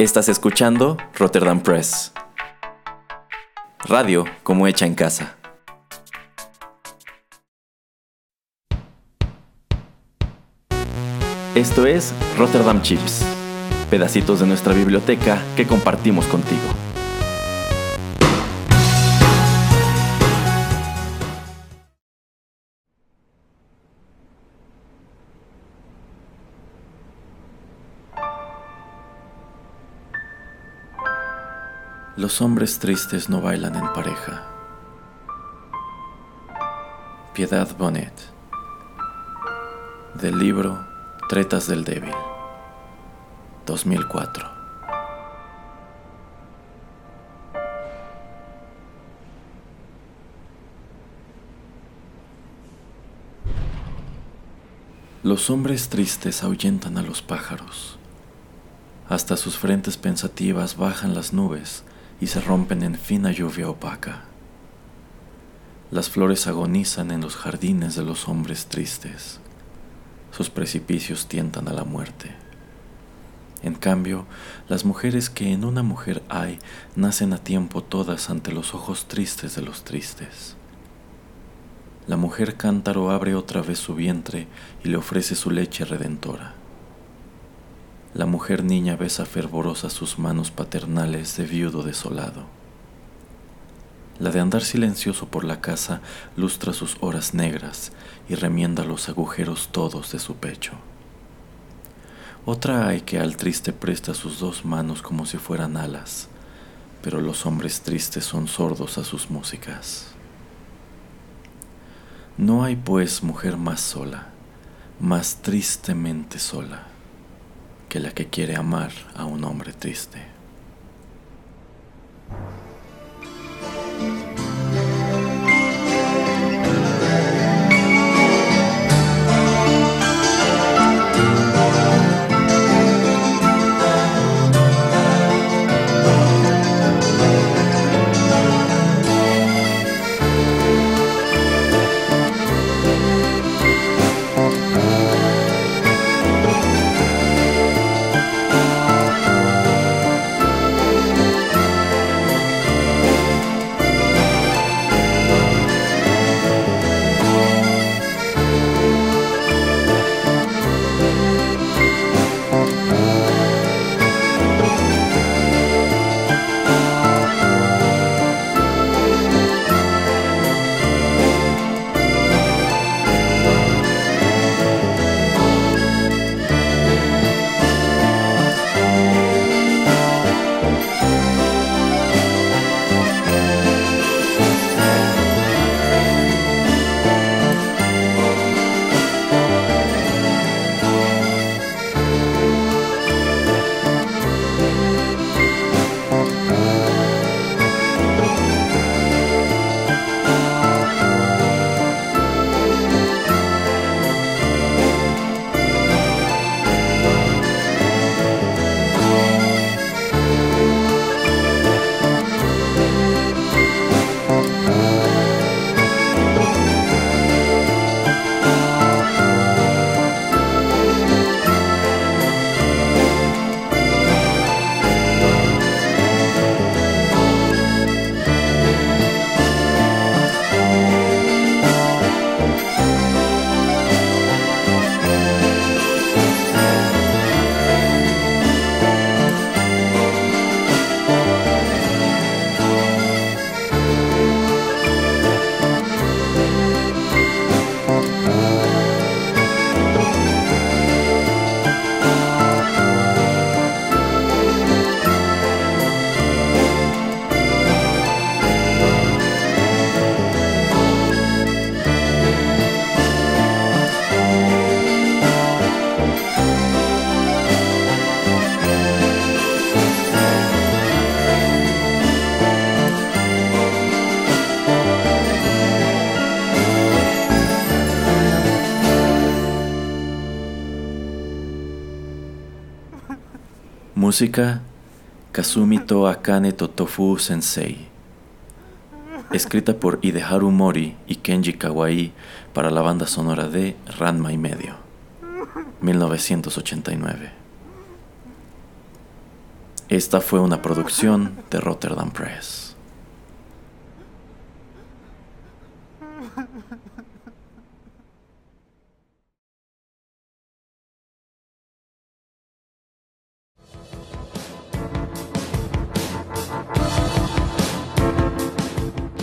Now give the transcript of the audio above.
Estás escuchando Rotterdam Press. Radio como hecha en casa. Esto es Rotterdam Chips, pedacitos de nuestra biblioteca que compartimos contigo. Los hombres tristes no bailan en pareja. Piedad Bonnet. Del libro Tretas del Débil. 2004. Los hombres tristes ahuyentan a los pájaros. Hasta sus frentes pensativas bajan las nubes y se rompen en fina lluvia opaca. Las flores agonizan en los jardines de los hombres tristes. Sus precipicios tientan a la muerte. En cambio, las mujeres que en una mujer hay nacen a tiempo todas ante los ojos tristes de los tristes. La mujer cántaro abre otra vez su vientre y le ofrece su leche redentora. La mujer niña besa fervorosa sus manos paternales de viudo desolado. La de andar silencioso por la casa lustra sus horas negras y remienda los agujeros todos de su pecho. Otra hay que al triste presta sus dos manos como si fueran alas, pero los hombres tristes son sordos a sus músicas. No hay pues mujer más sola, más tristemente sola que la que quiere amar a un hombre triste. Música Kazumi to Akane Totofu Sensei. Escrita por Ideharu Mori y Kenji Kawai para la banda sonora de Ranma y medio. 1989. Esta fue una producción de Rotterdam Press.